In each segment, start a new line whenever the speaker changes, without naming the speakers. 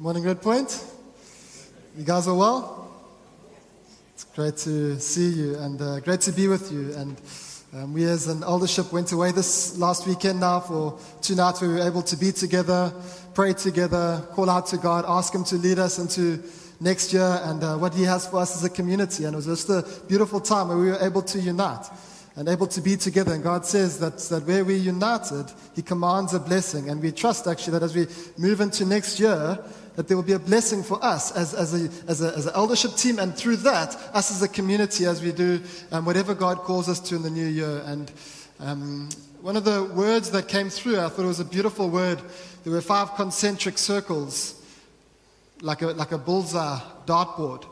Morning, Red Point. You guys are well? It's great to see you and uh, great to be with you. And um, we, as an eldership, went away this last weekend now for two nights where we were able to be together, pray together, call out to God, ask Him to lead us into next year and uh, what He has for us as a community. And it was just a beautiful time where we were able to unite and able to be together. And God says that, that where we're united, He commands a blessing. And we trust actually that as we move into next year, that there will be a blessing for us as, as, a, as, a, as an eldership team, and through that, us as a community as we do um, whatever God calls us to in the new year. And um, one of the words that came through, I thought it was a beautiful word. There were five concentric circles, like a, like a bullseye dartboard.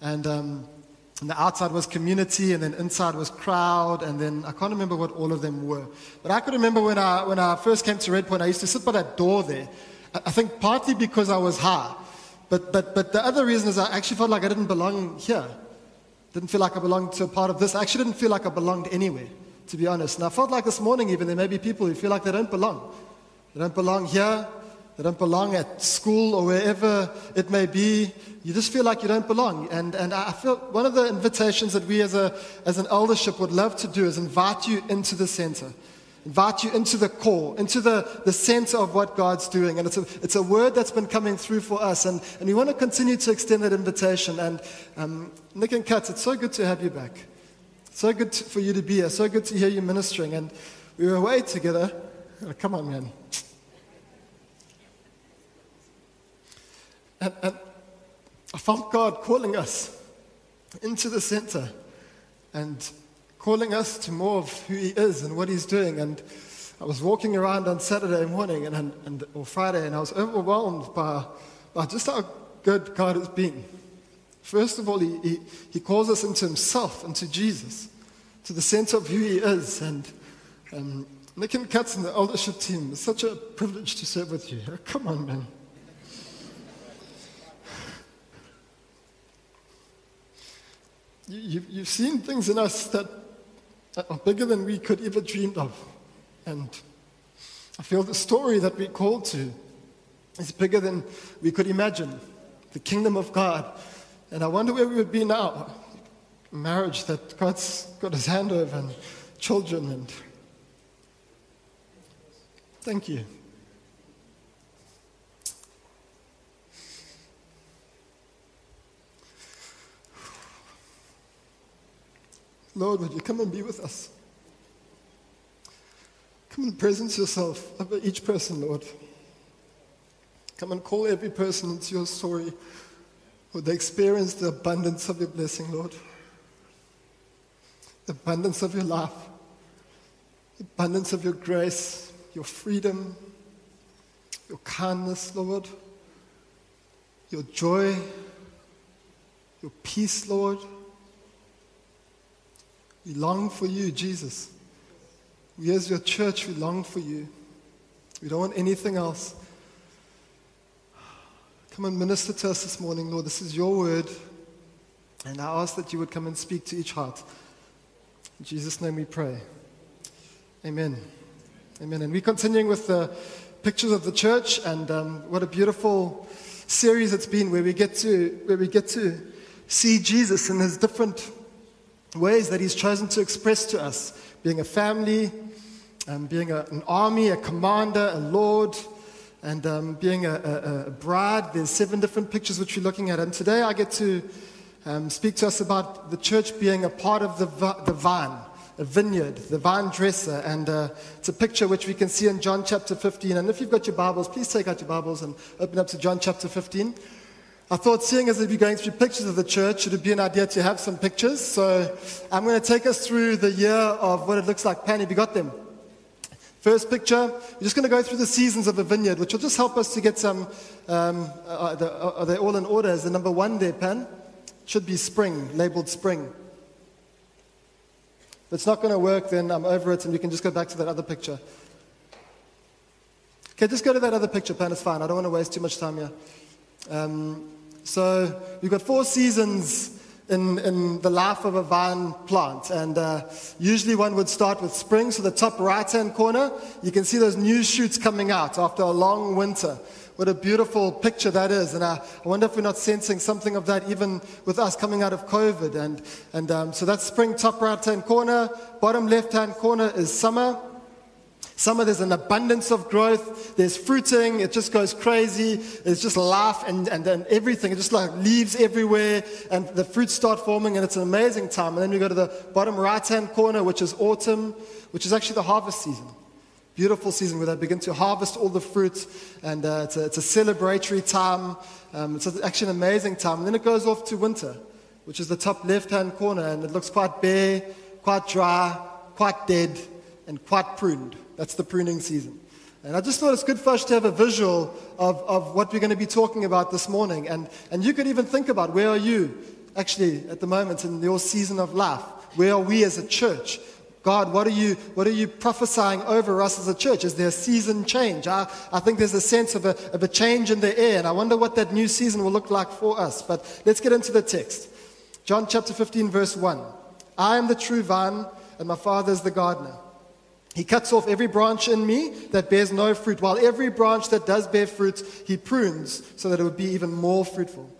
And, um, and the outside was community, and then inside was crowd, and then I can't remember what all of them were. But I could remember when I, when I first came to Red Point, I used to sit by that door there. I think partly because I was high, but, but, but the other reason is I actually felt like I didn't belong here. Didn't feel like I belonged to a part of this. I actually didn't feel like I belonged anywhere, to be honest. And I felt like this morning even there may be people who feel like they don't belong. They don't belong here. They don't belong at school or wherever it may be. You just feel like you don't belong. And, and I feel one of the invitations that we as, a, as an eldership would love to do is invite you into the center invite you into the core, into the, the center of what God's doing. And it's a, it's a word that's been coming through for us. And, and we want to continue to extend that invitation. And um, Nick and Katz, it's so good to have you back. So good to, for you to be here. So good to hear you ministering. And we were away together. Oh, come on, man. And, and I felt God calling us into the center. And calling us to more of who He is and what He's doing. And I was walking around on Saturday morning and, and, or Friday, and I was overwhelmed by, by just how good God has been. First of all, he, he, he calls us into Himself, into Jesus, to the center of who He is. And um, Nick and Katz and the eldership team, it's such a privilege to serve with you. Oh, come on, man. You, you've seen things in us that bigger than we could ever dreamed of. And I feel the story that we're called to is bigger than we could imagine. The kingdom of God. And I wonder where we would be now. Marriage that God's got his hand over and children and thank you. Lord, would you come and be with us? Come and presence yourself over each person, Lord. Come and call every person into your story. Would they experience the abundance of your blessing, Lord? The abundance of your life, the abundance of your grace, your freedom, your kindness, Lord, your joy, your peace, Lord. We long for you, Jesus. We, as your church, we long for you. We don't want anything else. Come and minister to us this morning, Lord. This is your word. And I ask that you would come and speak to each heart. In Jesus' name we pray. Amen. Amen. And we're continuing with the pictures of the church, and um, what a beautiful series it's been where we get to, where we get to see Jesus in his different ways that He's chosen to express to us being a family, um, being a, an army, a commander, a Lord, and um, being a, a, a, bride. There's seven different pictures which we're looking at. And today I get to um, speak to us about the church being a part of the, the vine, a vineyard, the vine dresser. And uh, it's a picture which we can see in John chapter 15. And if you've got your Bibles, please take out your Bibles and open up to John chapter 15. I thought, seeing as we'll be going through pictures of the church, it would be an idea to have some pictures. So I'm going to take us through the year of what it looks like. Pan, have you got them? First picture, we're just going to go through the seasons of a vineyard, which will just help us to get some. Um, are, they, are they all in order? Is the number one there, Pan? Should be spring, labeled spring. If it's not going to work, then I'm over it, and we can just go back to that other picture. Okay, just go to that other picture, Pan. It's fine. I don't want to waste too much time here. Um, so we've got four seasons in, in the life of a vine plant. And uh, usually one would start with spring. So the top right hand corner, you can see those new shoots coming out after a long winter What a beautiful picture that is. And I, I wonder if we're not sensing something of that even with us coming out of COVID. And, and um, so that's spring, top right hand corner. Bottom left hand corner is summer. Summer, there's an abundance of growth. There's fruiting. It just goes crazy. It's just life and, and, and everything. It just like leaves everywhere and the fruits start forming and it's an amazing time. And then we go to the bottom right hand corner, which is autumn, which is actually the harvest season beautiful season where they begin to harvest all the fruit, and uh, it's, a, it's, a, celebratory time. Um, it's actually an amazing time. And then it goes off to winter, which is the top left hand corner, and it looks quite bare, quite dry, quite dead, and quite pruned. That's the pruning season. And I just thought it's good for us to have a visual of, of what we're going to be talking about this morning. And, and you could even think about where are you actually at the moment in your season of life? Where are we as a church? God, what are you, what are you prophesying over us as a church? Is there a season change? I, I think there's a sense of a, of a change in the air, and I wonder what that new season will look like for us. But let's get into the text. John chapter 15, verse 1. I am the true vine, and my Father is the gardener. He cuts off every branch in me that bears no fruit, while every branch that does bear fruit, he prunes so that it would be even more fruitful.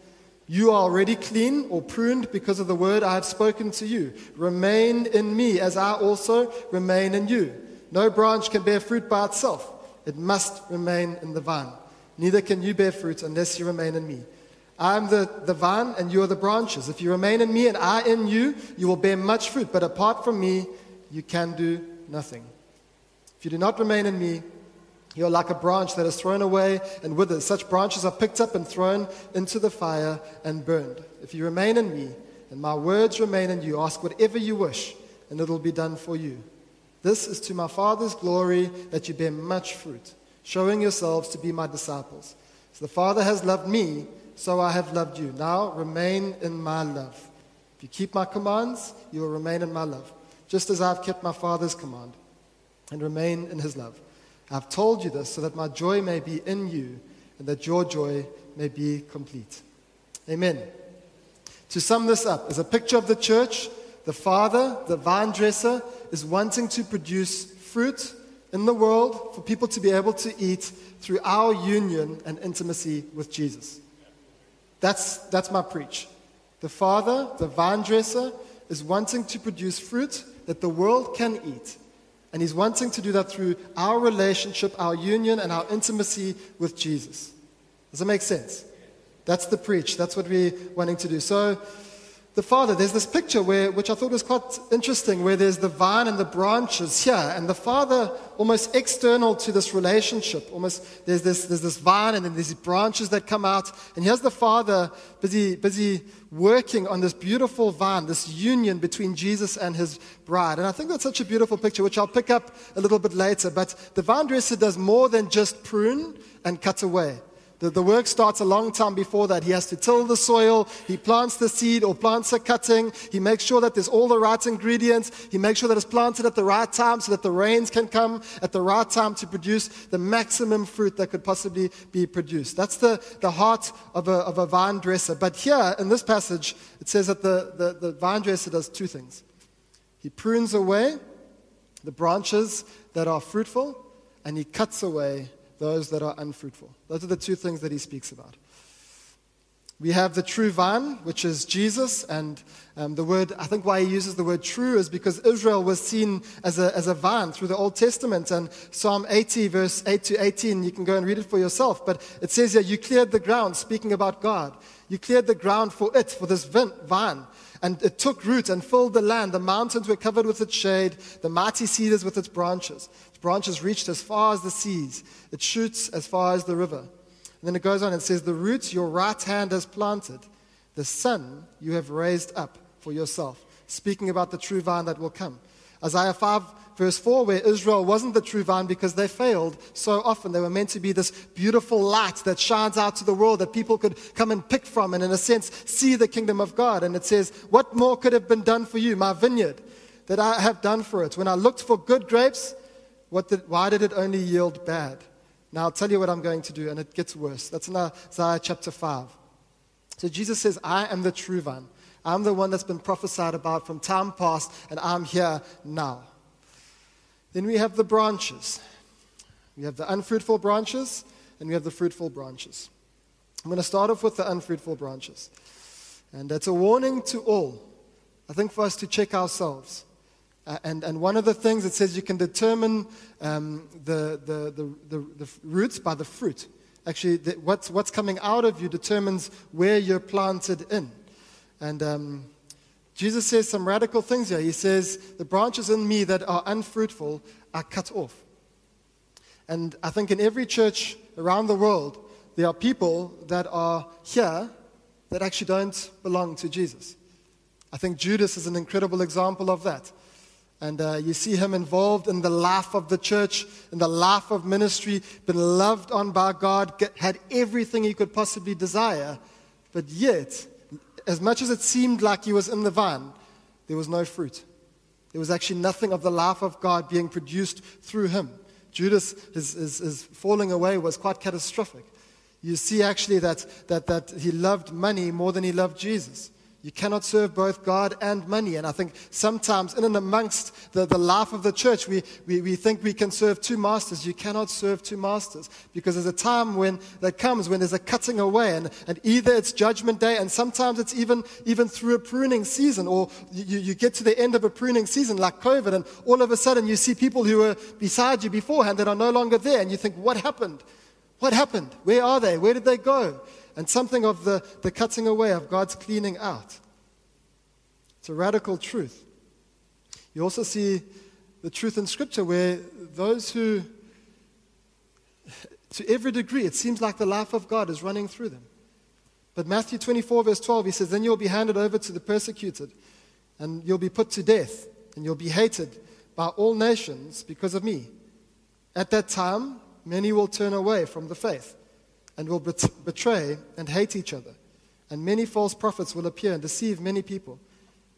You are already clean or pruned because of the word I have spoken to you. Remain in me as I also remain in you. No branch can bear fruit by itself, it must remain in the vine. Neither can you bear fruit unless you remain in me. I am the, the vine and you are the branches. If you remain in me and I in you, you will bear much fruit. But apart from me, you can do nothing. You do not remain in me, you're like a branch that is thrown away and withers. Such branches are picked up and thrown into the fire and burned. If you remain in me and my words remain in you, ask whatever you wish, and it will be done for you. This is to my Father's glory that you bear much fruit, showing yourselves to be my disciples. As the Father has loved me, so I have loved you. Now remain in my love. If you keep my commands, you will remain in my love, just as I've kept my Father's command and remain in his love. I've told you this so that my joy may be in you and that your joy may be complete. Amen. To sum this up, as a picture of the church, the Father, the vine dresser, is wanting to produce fruit in the world for people to be able to eat through our union and intimacy with Jesus. That's, that's my preach. The Father, the vine dresser, is wanting to produce fruit that the world can eat and He's wanting to do that through our relationship, our union, and our intimacy with Jesus. Does that make sense? That's the preach. That's what we're wanting to do. So, the Father, there's this picture where, which I thought was quite interesting, where there's the vine and the branches here, and the Father, almost external to this relationship, almost there's this, there's this vine and then there's branches that come out, and here's the Father busy, busy working on this beautiful vine, this union between Jesus and his bride. And I think that's such a beautiful picture, which I'll pick up a little bit later. But the vine dresser does more than just prune and cut away. The, the work starts a long time before that. He has to till the soil, he plants the seed or plants a cutting, he makes sure that there's all the right ingredients, he makes sure that it's planted at the right time so that the rains can come at the right time to produce the maximum fruit that could possibly be produced. That's the, the heart of a, of a vine dresser. But here in this passage, it says that the, the, the vine dresser does two things he prunes away the branches that are fruitful, and he cuts away those that are unfruitful. Those are the two things that he speaks about. We have the true vine, which is Jesus, and um, the word, I think why he uses the word true is because Israel was seen as a, as a vine through the Old Testament. And Psalm 80, verse 8 to 18, you can go and read it for yourself. But it says here, You cleared the ground, speaking about God. You cleared the ground for it, for this vine. And it took root and filled the land. The mountains were covered with its shade, the mighty cedars with its branches. Its branches reached as far as the seas, it shoots as far as the river. And then it goes on and says, The roots your right hand has planted, the son you have raised up for yourself. Speaking about the true vine that will come. Isaiah 5 verse 4, where Israel wasn't the true vine because they failed so often. They were meant to be this beautiful light that shines out to the world that people could come and pick from and, in a sense, see the kingdom of God. And it says, What more could have been done for you, my vineyard, that I have done for it? When I looked for good grapes, what did, why did it only yield bad? Now, I'll tell you what I'm going to do, and it gets worse. That's in Isaiah chapter 5. So Jesus says, I am the true vine. I'm the one that's been prophesied about from time past, and I'm here now. Then we have the branches. We have the unfruitful branches, and we have the fruitful branches. I'm going to start off with the unfruitful branches. And that's a warning to all. I think for us to check ourselves. Uh, and, and one of the things it says you can determine um, the, the, the, the, the roots by the fruit. Actually, the, what's, what's coming out of you determines where you're planted in. And um, Jesus says some radical things here. He says, The branches in me that are unfruitful are cut off. And I think in every church around the world, there are people that are here that actually don't belong to Jesus. I think Judas is an incredible example of that. And uh, you see him involved in the life of the church, in the life of ministry, been loved on by God, had everything he could possibly desire. But yet, as much as it seemed like he was in the vine, there was no fruit. There was actually nothing of the life of God being produced through him. Judas, his, his, his falling away was quite catastrophic. You see actually that, that, that he loved money more than he loved Jesus. You cannot serve both God and money. And I think sometimes, in and amongst the, the life of the church, we, we, we think we can serve two masters. You cannot serve two masters because there's a time when that comes when there's a cutting away. And, and either it's judgment day, and sometimes it's even, even through a pruning season, or you, you get to the end of a pruning season like COVID, and all of a sudden you see people who were beside you beforehand that are no longer there. And you think, what happened? What happened? Where are they? Where did they go? And something of the, the cutting away of God's cleaning out. It's a radical truth. You also see the truth in Scripture where those who, to every degree, it seems like the life of God is running through them. But Matthew 24, verse 12, he says, Then you'll be handed over to the persecuted, and you'll be put to death, and you'll be hated by all nations because of me. At that time, many will turn away from the faith and will betray and hate each other. And many false prophets will appear and deceive many people.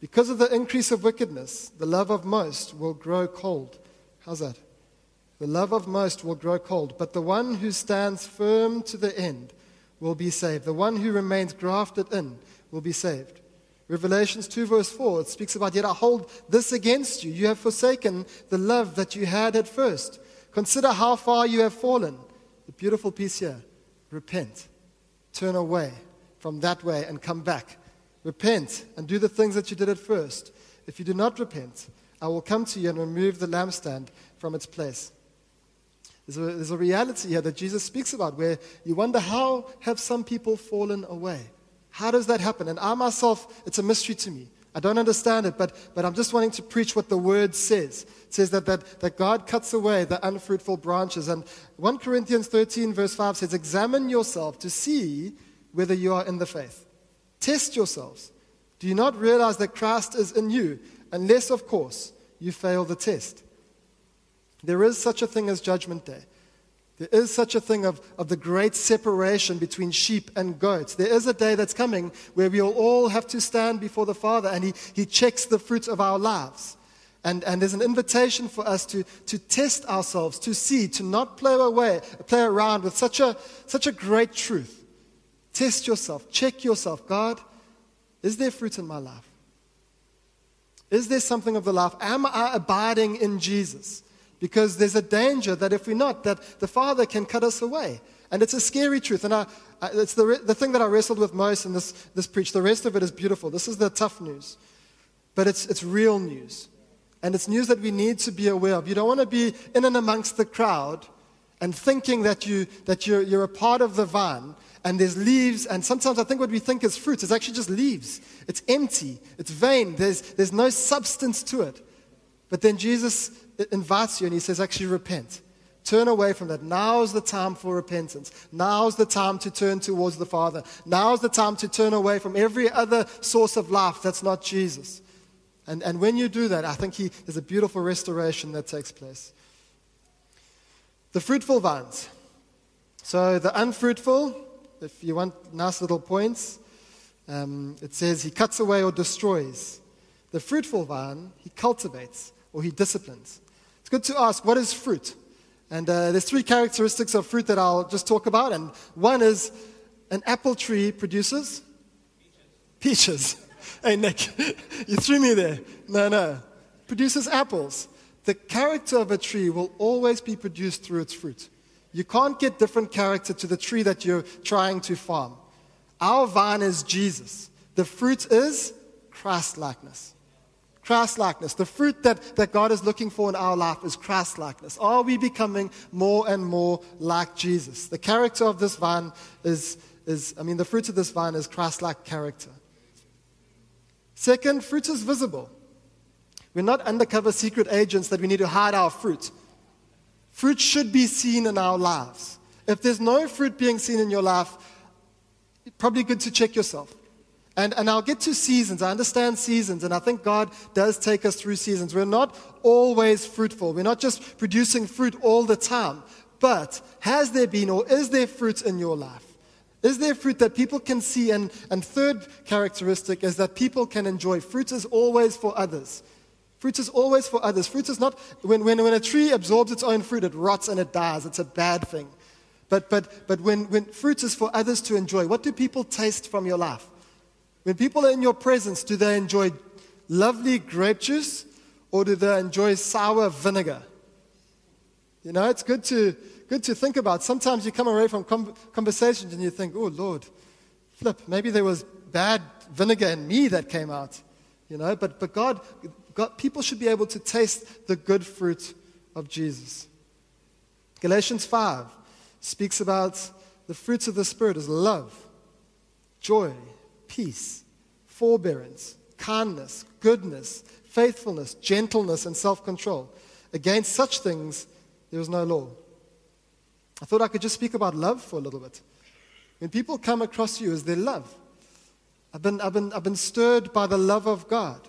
Because of the increase of wickedness, the love of most will grow cold. How's that? The love of most will grow cold, but the one who stands firm to the end will be saved. The one who remains grafted in will be saved. Revelations 2, verse 4, it speaks about, Yet I hold this against you. You have forsaken the love that you had at first. Consider how far you have fallen. The beautiful piece here repent. Turn away from that way and come back. Repent and do the things that you did at first. If you do not repent, I will come to you and remove the lampstand from its place. There's a, there's a reality here that Jesus speaks about where you wonder how have some people fallen away? How does that happen? And I myself, it's a mystery to me. I don't understand it, but, but I'm just wanting to preach what the word says. It says that, that, that God cuts away the unfruitful branches. And 1 Corinthians 13, verse 5 says, Examine yourself to see whether you are in the faith. Test yourselves. Do you not realize that Christ is in you? Unless, of course, you fail the test. There is such a thing as Judgment Day. There is such a thing of, of the great separation between sheep and goats. There is a day that's coming where we'll all have to stand before the Father and He, he checks the fruits of our lives. And, and there's an invitation for us to, to test ourselves, to see, to not play away, play around with such a, such a great truth. Test yourself, check yourself. God, is there fruit in my life? Is there something of the life? Am I abiding in Jesus? Because there's a danger that if we're not, that the Father can cut us away. And it's a scary truth. And I, it's the, the thing that I wrestled with most in this, this preach. The rest of it is beautiful. This is the tough news. But it's, it's real news. And it's news that we need to be aware of. You don't want to be in and amongst the crowd and thinking that, you, that you're, you're a part of the vine and there's leaves. And sometimes I think what we think is fruit is actually just leaves. It's empty, it's vain, there's, there's no substance to it. But then Jesus invites you and he says, actually, repent. Turn away from that. Now's the time for repentance. Now's the time to turn towards the Father. Now's the time to turn away from every other source of life that's not Jesus. And, and when you do that, I think he, there's a beautiful restoration that takes place. The fruitful vines. So the unfruitful, if you want nice little points, um, it says he cuts away or destroys. The fruitful vine, he cultivates or he disciplines. It's good to ask, what is fruit? And uh, there's three characteristics of fruit that I'll just talk about. And one is an apple tree produces peaches. peaches. hey, Nick, you threw me there. No, no. Produces apples. The character of a tree will always be produced through its fruit. You can't get different character to the tree that you're trying to farm. Our vine is Jesus. The fruit is Christ likeness. Christ likeness. The fruit that, that God is looking for in our life is Christ likeness. Are we becoming more and more like Jesus? The character of this vine is, is I mean, the fruit of this vine is Christ like character. Second, fruit is visible. We're not undercover secret agents that we need to hide our fruit. Fruit should be seen in our lives. If there's no fruit being seen in your life, probably good to check yourself. And, and I'll get to seasons. I understand seasons, and I think God does take us through seasons. We're not always fruitful. We're not just producing fruit all the time. But has there been or is there fruit in your life? Is there fruit that people can see? And, and third characteristic is that people can enjoy. Fruit is always for others. Fruit is always for others. Fruit is not, when, when, when a tree absorbs its own fruit, it rots and it dies. It's a bad thing. But, but, but when, when fruit is for others to enjoy, what do people taste from your life? When people are in your presence, do they enjoy lovely grape juice or do they enjoy sour vinegar? You know, it's good to, good to think about. Sometimes you come away from conversations and you think, oh, Lord, flip, maybe there was bad vinegar in me that came out. You know, but, but God, God, people should be able to taste the good fruit of Jesus. Galatians 5 speaks about the fruits of the Spirit as love, joy, peace, forbearance, kindness, goodness, faithfulness, gentleness, and self control. Against such things, there is no law. I thought I could just speak about love for a little bit. When people come across you, as their love? I've been, I've, been, I've been stirred by the love of God.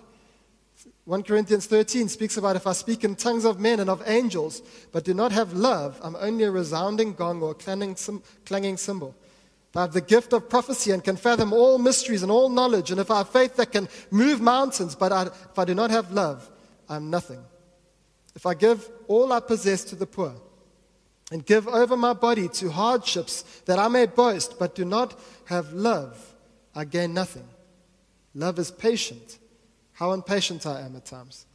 1 Corinthians 13 speaks about if I speak in tongues of men and of angels, but do not have love, I'm only a resounding gong or a clanging, clanging cymbal. I have the gift of prophecy and can fathom all mysteries and all knowledge, and if I have faith that can move mountains, but I, if I do not have love, I'm nothing. If I give all I possess to the poor, and give over my body to hardships that I may boast, but do not have love, I gain nothing. Love is patient. How impatient I am at times.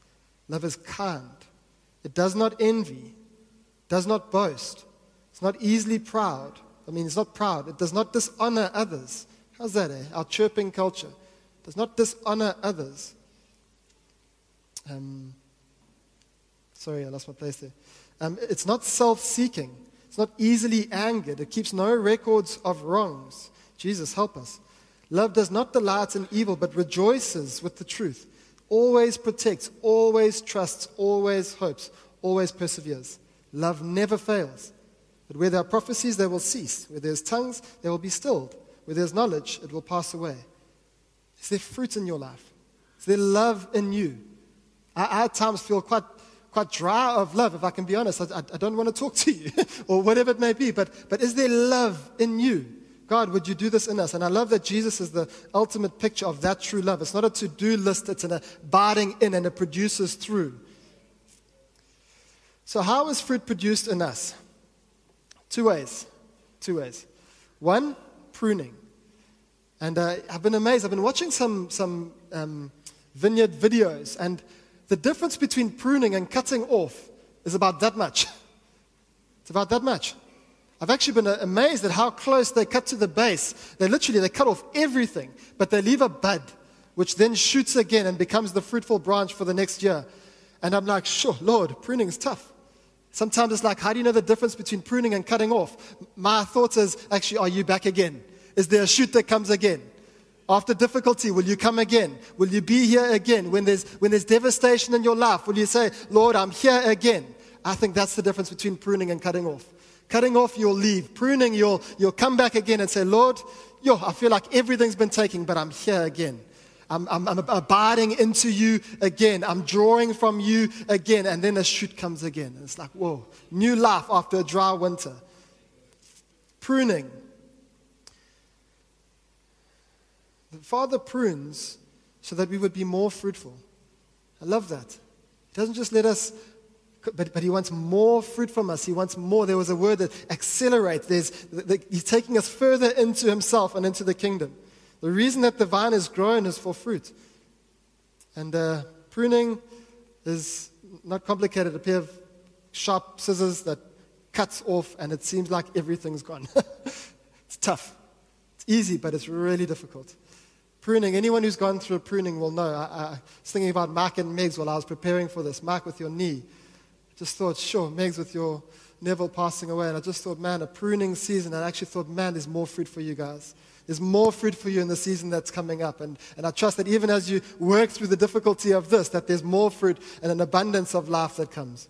Love is kind. It does not envy, does not boast. It's not easily proud. I mean, it's not proud. It does not dishonor others. How's that, eh? Our chirping culture. Does not dishonor others. Um, sorry, I lost my place there. Um, it's not self seeking. It's not easily angered. It keeps no records of wrongs. Jesus, help us. Love does not delight in evil, but rejoices with the truth always protects, always trusts, always hopes, always perseveres. Love never fails. But where there are prophecies, they will cease. Where there's tongues, they will be stilled. Where there's knowledge, it will pass away. Is there fruit in your life? Is there love in you? I, I at times feel quite, quite dry of love, if I can be honest. I, I, don't want to talk to you, or whatever it may be. But, but is there love in you? God, would you do this in us? And I love that Jesus is the ultimate picture of that true love. It's not a to do list, it's an abiding in and it produces through. So, how is fruit produced in us? Two ways. Two ways. One, pruning. And uh, I've been amazed. I've been watching some, some um, vineyard videos, and the difference between pruning and cutting off is about that much. It's about that much. I've actually been amazed at how close they cut to the base. They literally they cut off everything, but they leave a bud, which then shoots again and becomes the fruitful branch for the next year. And I'm like, sure, Lord, pruning is tough. Sometimes it's like, how do you know the difference between pruning and cutting off? My thought is, actually, are you back again? Is there a shoot that comes again? After difficulty, will you come again? Will you be here again? When there's, when there's devastation in your life, will you say, Lord, I'm here again? I think that's the difference between pruning and cutting off. Cutting off, you'll leave. Pruning, you'll, you'll come back again and say, Lord, yo, I feel like everything's been taken, but I'm here again. I'm, I'm, I'm abiding into you again. I'm drawing from you again. And then a shoot comes again. And it's like, whoa, new life after a dry winter. Pruning. The Father prunes so that we would be more fruitful. I love that. He doesn't just let us but, but he wants more fruit from us. He wants more. There was a word that accelerate. There's, the, he's taking us further into himself and into the kingdom. The reason that the vine is grown is for fruit. And uh, pruning is not complicated. A pair of sharp scissors that cuts off, and it seems like everything's gone. it's tough. It's easy, but it's really difficult. Pruning, anyone who's gone through pruning will know. I, I was thinking about Mark and Megs while I was preparing for this. Mark with your knee. Just thought, sure, Megs with your Neville passing away. And I just thought, man, a pruning season. And I actually thought, man, there's more fruit for you guys. There's more fruit for you in the season that's coming up. And, and I trust that even as you work through the difficulty of this, that there's more fruit and an abundance of life that comes.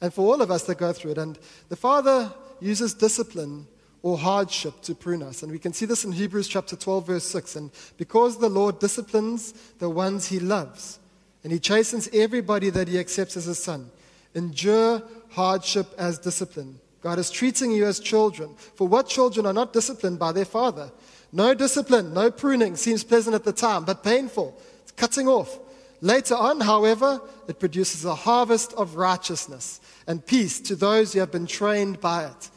And for all of us that go through it. And the Father uses discipline or hardship to prune us. And we can see this in Hebrews chapter 12, verse 6. And because the Lord disciplines the ones he loves, and he chastens everybody that he accepts as his son, endure hardship as discipline. God is treating you as children. For what children are not disciplined by their father? No discipline, no pruning seems pleasant at the time, but painful. It's cutting off. Later on, however, it produces a harvest of righteousness and peace to those who have been trained by it.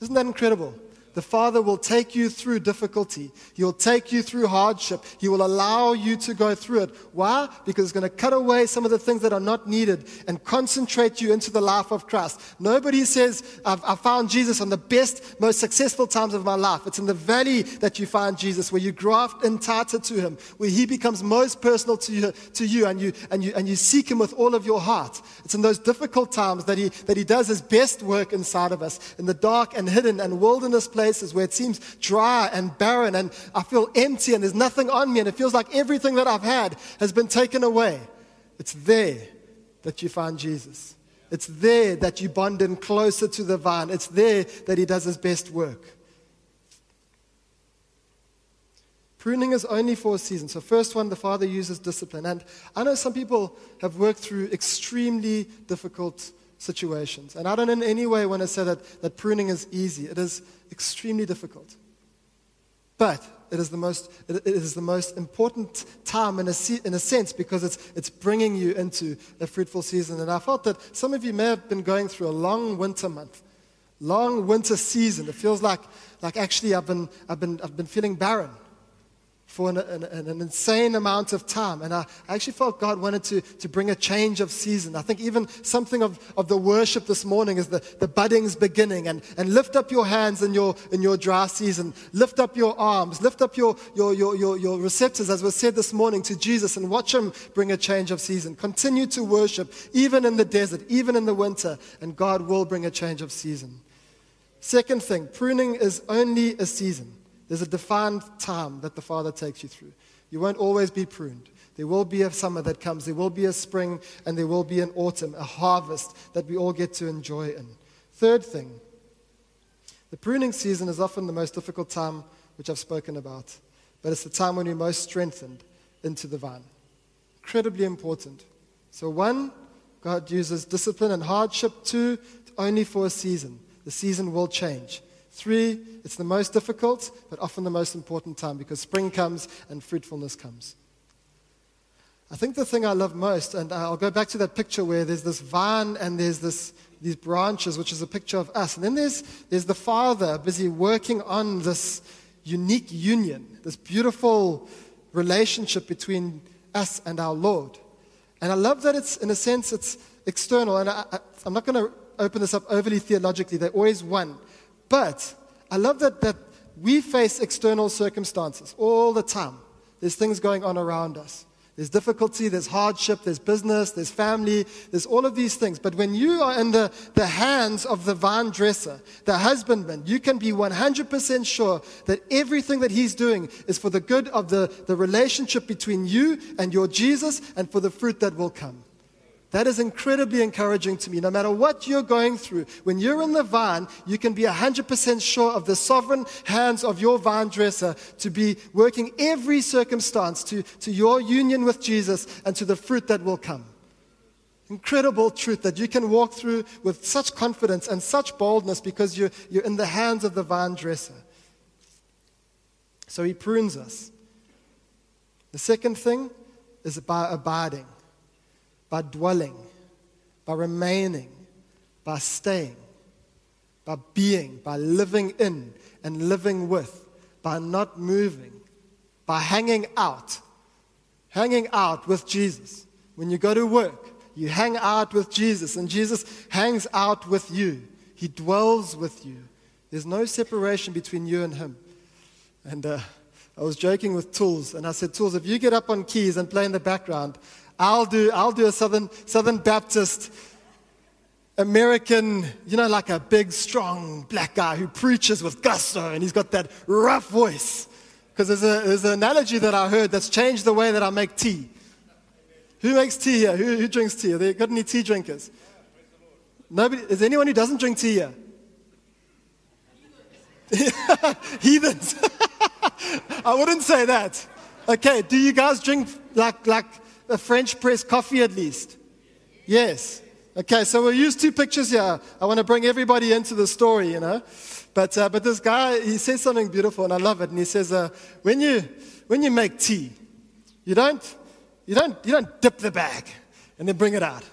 Isn't that incredible? The Father will take you through difficulty. He'll take you through hardship. He will allow you to go through it. Why? Because it's going to cut away some of the things that are not needed and concentrate you into the life of Christ. Nobody says, I've, i found Jesus on the best, most successful times of my life. It's in the valley that you find Jesus, where you graft and tighter to Him, where He becomes most personal to you, to you, and, you, and, you, and you seek Him with all of your heart. It's in those difficult times that he, that he does His best work inside of us, in the dark and hidden and wilderness places places where it seems dry and barren and I feel empty and there's nothing on me and it feels like everything that I've had has been taken away. It's there that you find Jesus. It's there that you bond in closer to the vine. It's there that he does his best work. Pruning is only for a season. So, first one, the Father uses discipline. And I know some people have worked through extremely difficult situations. And I don't in any way want to say that, that pruning is easy. It is extremely difficult. But it is the most, it is the most important time in a, in a sense because it's, it's bringing you into a fruitful season. And I felt that some of you may have been going through a long winter month, long winter season. It feels like, like actually I've been, I've, been, I've been feeling barren for an, an, an, insane amount of time. And I, actually felt God wanted to, to bring a change of season. I think even something of, of the worship this morning is the, the budding's beginning. And, and lift up your hands in your, in your dry season. Lift up your arms. Lift up your, your, your, your, your receptors, as was said this morning, to Jesus and watch Him bring a change of season. Continue to worship, even in the desert, even in the winter, and God will bring a change of season. Second thing, pruning is only a season. There's a defined time that the Father takes you through. You won't always be pruned. There will be a summer that comes, there will be a spring, and there will be an autumn, a harvest that we all get to enjoy in. Third thing, the pruning season is often the most difficult time, which I've spoken about, but it's the time when we're most strengthened into the vine. Incredibly important. So, one, God uses discipline and hardship. Two, only for a season. The season will change. Three, it's the most difficult, but often the most important time because spring comes and fruitfulness comes. I think the thing I love most, and I'll go back to that picture where there's this vine and there's this, these branches, which is a picture of us. And then there's, there's the Father busy working on this unique union, this beautiful relationship between us and our Lord. And I love that it's, in a sense, it's external. And I, I, I'm not going to open this up overly theologically. They're always one. But I love that, that we face external circumstances all the time. There's things going on around us. There's difficulty, there's hardship, there's business, there's family, there's all of these things. But when you are in the, the hands of the vine dresser, the husbandman, you can be 100% sure that everything that he's doing is for the good of the, the relationship between you and your Jesus and for the fruit that will come. That is incredibly encouraging to me. No matter what you're going through, when you're in the vine, you can be 100% sure of the sovereign hands of your vine dresser to be working every circumstance to, to your union with Jesus and to the fruit that will come. Incredible truth that you can walk through with such confidence and such boldness because you're, you're in the hands of the vine dresser. So he prunes us. The second thing is by abiding by dwelling, by remaining, by staying, by being, by living in and living with, by not moving, by hanging out. Hanging out with Jesus. When you go to work, you hang out with Jesus, and Jesus hangs out with you. He dwells with you. There's no separation between you and Him. And uh, I was joking with Tools, and I said, Tools, if you get up on keys and play in the background, I'll do, I'll do a Southern, Southern Baptist American, you know, like a big, strong black guy who preaches with gusto and he's got that rough voice. Because there's, a, there's an analogy that I heard that's changed the way that I make tea. Who makes tea here? Who, who drinks tea? Have they got any tea drinkers? Nobody, is there anyone who doesn't drink tea here? Heathens. I wouldn't say that. Okay, do you guys drink like, like a French press coffee at least? Yes. Okay, so we'll use two pictures here. I want to bring everybody into the story, you know. But, uh, but this guy, he says something beautiful, and I love it. And he says, uh, when, you, when you make tea, you don't, you, don't, you don't dip the bag and then bring it out,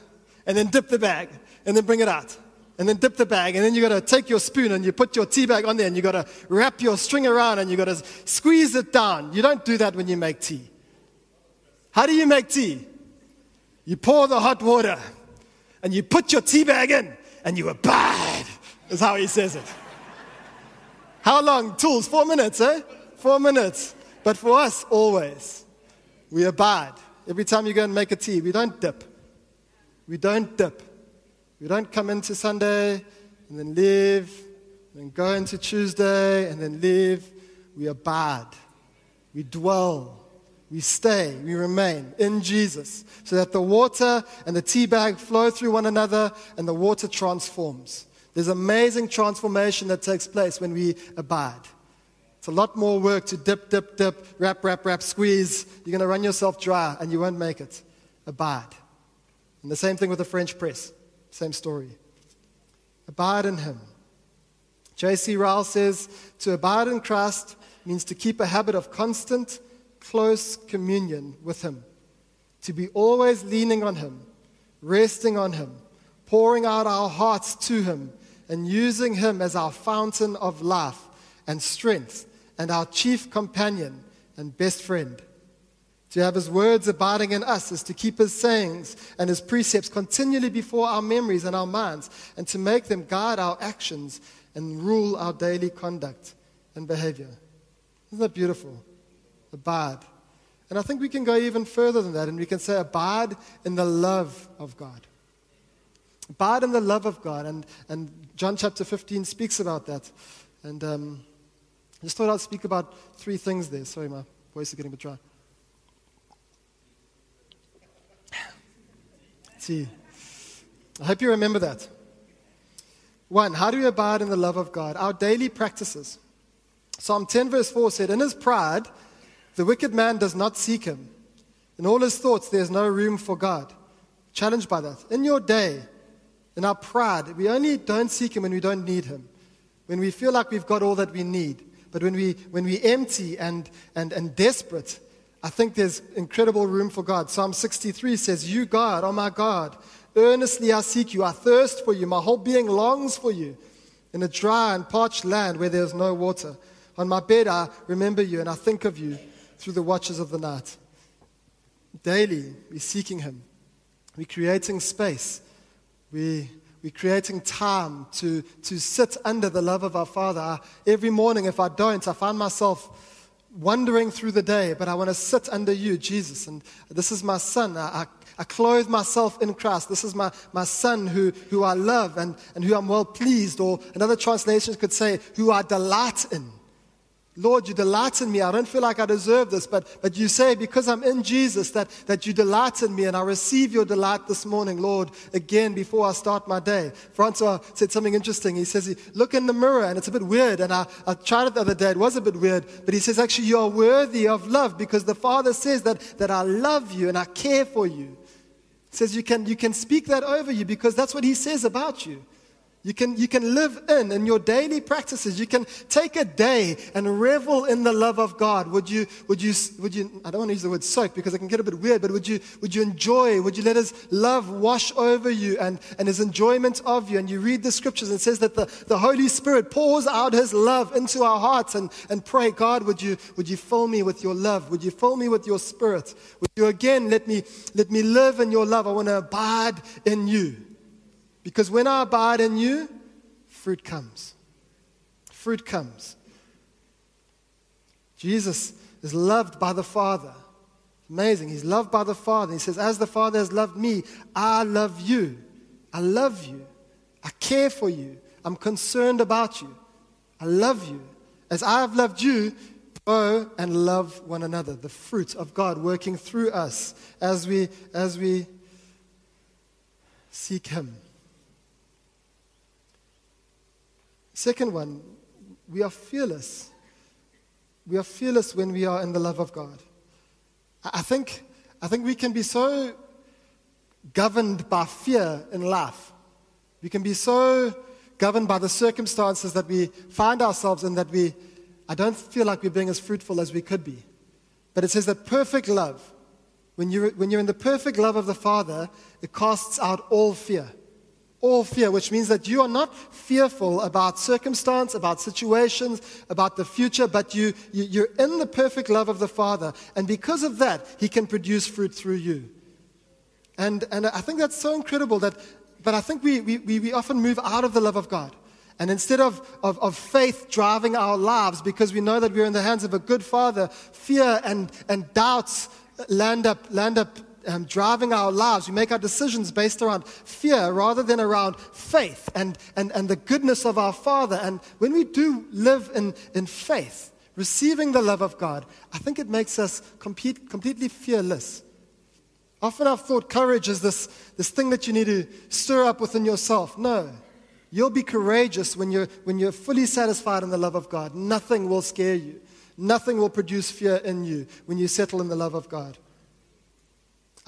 and then dip the bag and then bring it out, and then dip the bag, and then you got to take your spoon and you put your tea bag on there, and you got to wrap your string around, and you got to squeeze it down. You don't do that when you make tea. How do you make tea? You pour the hot water and you put your tea bag in and you abide, is how he says it. How long? Tools, four minutes, eh? Four minutes. But for us, always, we abide. Every time you go and make a tea, we don't dip. We don't dip. We don't come into Sunday and then leave, and then go into Tuesday and then leave. We abide. We dwell we stay, we remain in Jesus, so that the water and the tea bag flow through one another and the water transforms. There's amazing transformation that takes place when we abide. It's a lot more work to dip, dip, dip, wrap, wrap, wrap, squeeze. You're going to run yourself dry and you won't make it. Abide. And the same thing with the French press. Same story. Abide in Him. J.C. Ryle says to abide in Christ means to keep a habit of constant close communion with Him, to be always leaning on Him, resting on Him, pouring out our hearts to Him, and using Him as our fountain of life and strength and our chief companion and best friend. To have His words abiding in us is to keep His sayings and His precepts continually before our memories and our minds, and to make them guide our actions and rule our daily conduct and behavior. Isn't that beautiful? Abide. And I think we can go even further than that, and we can say, abide in the love of God. Abide in the love of God. And, and John chapter 15 speaks about that. And um, I just thought I'd speak about three things there. Sorry, my voice is getting a bit dry. See, I hope you remember that. One, how do we abide in the love of God? Our daily practices. Psalm 10, verse 4 said, In his pride, the wicked man does not seek him. In all his thoughts, there's no room for God. Challenged by that. In your day, in our pride, we only don't seek him when we don't need him, when we feel like we've got all that we need. But when we when we empty and, and, and desperate, I think there's incredible room for God. Psalm 63 says, You, God, oh my God, earnestly I seek you. I thirst for you. My whole being longs for you in a dry and parched land where there's no water. On my bed, I remember you and I think of you through the watches of the night. Daily, we're seeking Him. We're creating space. We, we're creating time to, to sit under the love of our Father. every morning, if I don't, I find myself wandering through the day, but I want to sit under you, Jesus. And this is my son. I, I, I clothe myself in Christ. This is my, my son who, who I love and, and who I'm well pleased. Or another translation could say, who I delight in. Lord, you delight in me. I don't feel like I deserve this, but, but you say, because I'm in Jesus, that, that you delight in me, and I receive your delight this morning, Lord, again before I start my day. Francois said something interesting. He says, Look in the mirror, and it's a bit weird. And I, I tried it the other day. It was a bit weird, but he says, Actually, you are worthy of love because the Father says that, that I love you and I care for you. He says, you can, you can speak that over you because that's what he says about you. You can, you can live in, in your daily practices. You can take a day and revel in the love of God. Would you, would you, would you, I don't want to use the word soak because it can get a bit weird, but would you, would you enjoy, would you let His love wash over you and, and His enjoyment of you? And you read the scriptures and it says that the, the Holy Spirit pours out His love into our hearts and, and pray, God, would you, would you fill me with your love? Would you fill me with your spirit? Would you again let me, let me live in your love? I want to abide in you. Because when I abide in you, fruit comes. Fruit comes. Jesus is loved by the Father. Amazing. He's loved by the Father. He says, As the Father has loved me, I love you. I love you. I care for you. I'm concerned about you. I love you. As I have loved you, go and love one another. The fruit of God working through us as we, as we seek Him. Second one, we are fearless. We are fearless when we are in the love of God. I think, I think we can be so governed by fear in life. We can be so governed by the circumstances that we find ourselves in that we, I don't feel like we're being as fruitful as we could be. But it says that perfect love, when you're, when you're in the perfect love of the Father, it casts out all fear all fear, which means that you are not fearful about circumstance, about situations, about the future, but you, you, are in the perfect love of the Father. And because of that, He can produce fruit through you. And, and I think that's so incredible that, but I think we, we, we often move out of the love of God. And instead of, of, of faith driving our lives because we know that we're in the hands of a good Father, fear and, and doubts land up, land up um, driving our lives. We make our decisions based around fear rather than around faith and, and, and the goodness of our Father. And when we do live in, in faith, receiving the love of God, I think it makes us complete, completely fearless. Often I've thought courage is this, this thing that you need to stir up within yourself. No. You'll be courageous when you're, when you're fully satisfied in the love of God. Nothing will scare you. Nothing will produce fear in you when you settle in the love of God.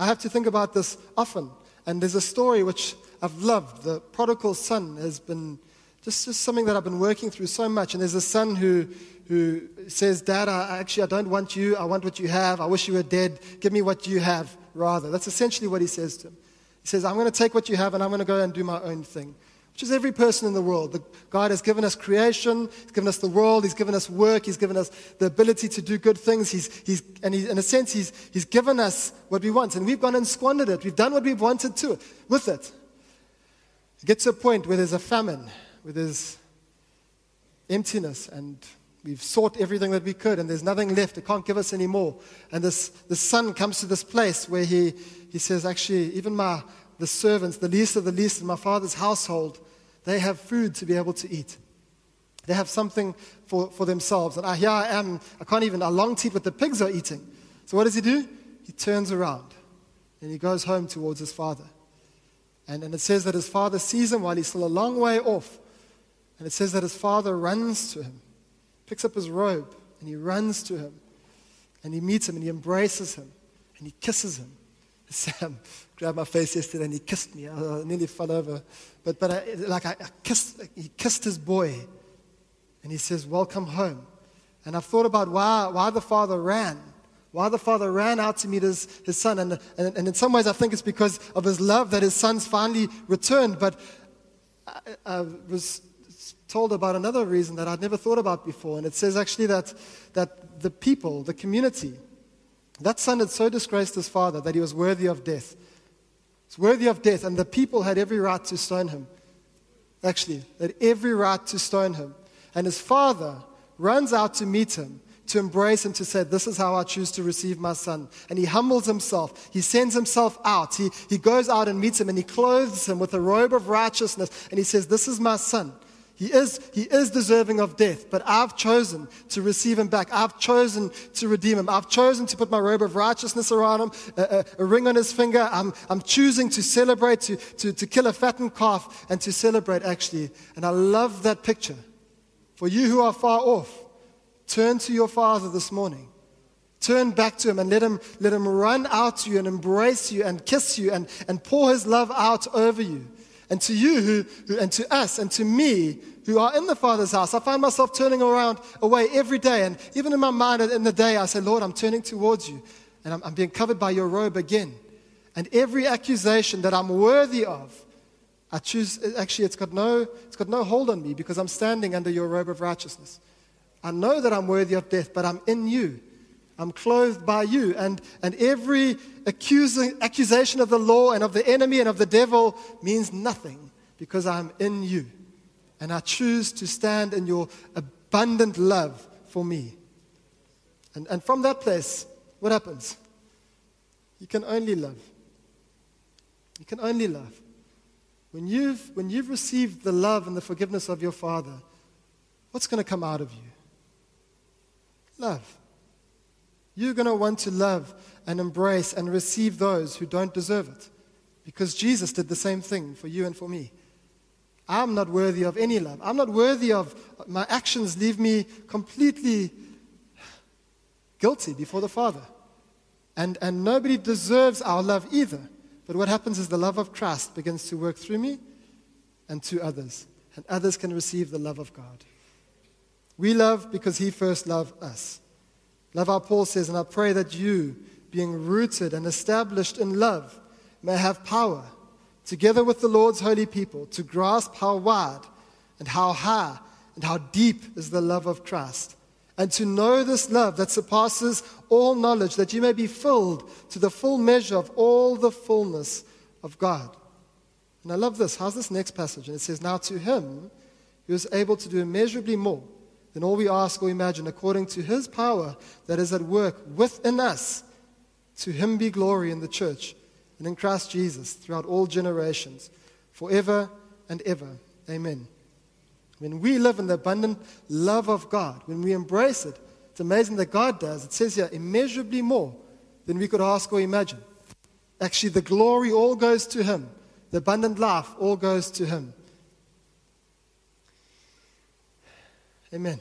I have to think about this often. And there's a story which I've loved. The prodigal son has been just, just something that I've been working through so much. And there's a son who, who says, Dad, I, actually, I don't want you. I want what you have. I wish you were dead. Give me what you have, rather. That's essentially what he says to him. He says, I'm going to take what you have and I'm going to go and do my own thing which is every person in the world. The, God has given us creation, He's given us the world, He's given us work, He's given us the ability to do good things. He's, he's, and he, in a sense, he's, he's given us what we want. And we've gone and squandered it. We've done what we've wanted to with it. You get to a point where there's a famine, where there's emptiness, and we've sought everything that we could, and there's nothing left. It can't give us any more. And this, the son comes to this place where he, he says, Actually, even my the servants, the least of the least in my father's household, they have food to be able to eat. They have something for, for themselves. And I, here I am, I can't even, I long to eat what the pigs are eating. So what does he do? He turns around and he goes home towards his father. And, and it says that his father sees him while he's still a long way off. And it says that his father runs to him, picks up his robe, and he runs to him. And he meets him and he embraces him and he kisses him. Sam grabbed my face yesterday and he kissed me. I nearly fell over. But, but I, like I, I kissed, he kissed his boy and he says, Welcome home. And I've thought about why, why the father ran. Why the father ran out to meet his, his son. And, and, and in some ways, I think it's because of his love that his son's finally returned. But I, I was told about another reason that I'd never thought about before. And it says actually that, that the people, the community, that son had so disgraced his father that he was worthy of death. He's worthy of death, and the people had every right to stone him. Actually, they had every right to stone him. And his father runs out to meet him, to embrace him, to say, This is how I choose to receive my son. And he humbles himself. He sends himself out. He, he goes out and meets him, and he clothes him with a robe of righteousness. And he says, This is my son. He is, he is deserving of death, but I've chosen to receive him back. I've chosen to redeem him. I've chosen to put my robe of righteousness around him, a, a, a ring on his finger. I'm, I'm choosing to celebrate, to, to, to kill a fattened calf, and to celebrate actually. And I love that picture. For you who are far off, turn to your Father this morning. Turn back to him and let him, let him run out to you and embrace you and kiss you and, and pour his love out over you. And to you, who, who, and to us, and to me, who are in the Father's house, I find myself turning around away every day. And even in my mind in the day, I say, Lord, I'm turning towards you. And I'm, I'm being covered by your robe again. And every accusation that I'm worthy of, I choose, actually, it's got, no, it's got no hold on me because I'm standing under your robe of righteousness. I know that I'm worthy of death, but I'm in you. I'm clothed by you. And, and every accusing, accusation of the law and of the enemy and of the devil means nothing because I'm in you. And I choose to stand in your abundant love for me. And, and from that place, what happens? You can only love. You can only love. When you've, when you've received the love and the forgiveness of your Father, what's going to come out of you? Love. You're going to want to love and embrace and receive those who don't deserve it. Because Jesus did the same thing for you and for me. I'm not worthy of any love. I'm not worthy of my actions leave me completely guilty before the Father. And, and nobody deserves our love either. But what happens is the love of Christ begins to work through me and to others. And others can receive the love of God. We love because He first loved us. Love our Paul says, and I pray that you, being rooted and established in love, may have power, together with the Lord's holy people, to grasp how wide and how high and how deep is the love of Christ, and to know this love that surpasses all knowledge, that you may be filled to the full measure of all the fullness of God. And I love this. How's this next passage? And it says, Now to him who is able to do immeasurably more than all we ask or imagine, according to his power that is at work within us, to him be glory in the church and in Christ Jesus throughout all generations, forever and ever. Amen. When we live in the abundant love of God, when we embrace it, it's amazing that God does. It says here, immeasurably more than we could ask or imagine. Actually, the glory all goes to Him, the abundant life all goes to Him. Amen.